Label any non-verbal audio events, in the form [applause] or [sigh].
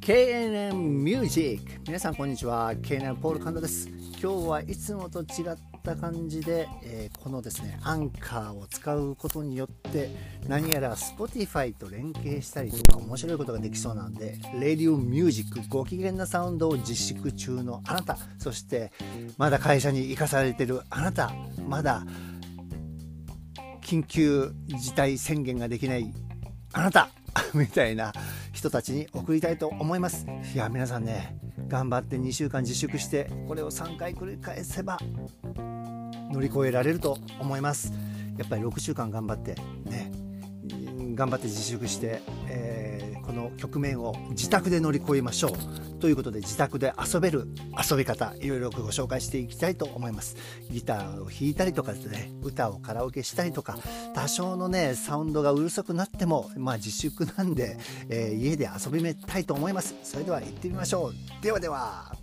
KNN ミュージック皆さんこんにちは。KNN ポールカンドです。今日はいつもと違った感じで、えー、このですねアンカーを使うことによって何やら Spotify と連携したりとか面白いことができそうなんで Radio Music ご機嫌なサウンドを自粛中のあなたそしてまだ会社に生かされてるあなたまだ緊急事態宣言ができないあなた [laughs] みたいな人たちに送りたいと思います。いや皆さんね頑張って2週間自粛してこれを3回繰り返せば乗り越えられると思います。やっぱり6週間頑張ってね頑張って自粛して、えー、この局面を自宅で乗り越えましょうということで自宅で遊べる遊び方いろいろご紹介していきたいと思います。ギターを弾いたりとかですね歌をカラオケしたりとか多少のねサウンドがうるさくなってもまあ自粛なんで、えー、家で遊びめたいと思います。それでは行ってみましょう。ではでは。